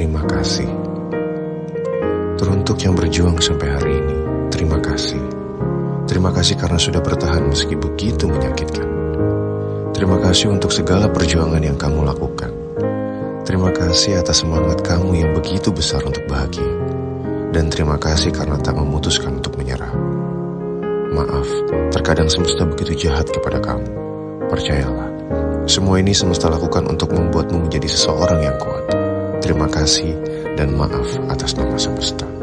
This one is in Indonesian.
terima kasih. Teruntuk yang berjuang sampai hari ini, terima kasih. Terima kasih karena sudah bertahan meski begitu menyakitkan. Terima kasih untuk segala perjuangan yang kamu lakukan. Terima kasih atas semangat kamu yang begitu besar untuk bahagia. Dan terima kasih karena tak memutuskan untuk menyerah. Maaf, terkadang semesta begitu jahat kepada kamu. Percayalah, semua ini semesta lakukan untuk membuatmu menjadi seseorang yang kuat. Terima kasih dan maaf atas nama semesta.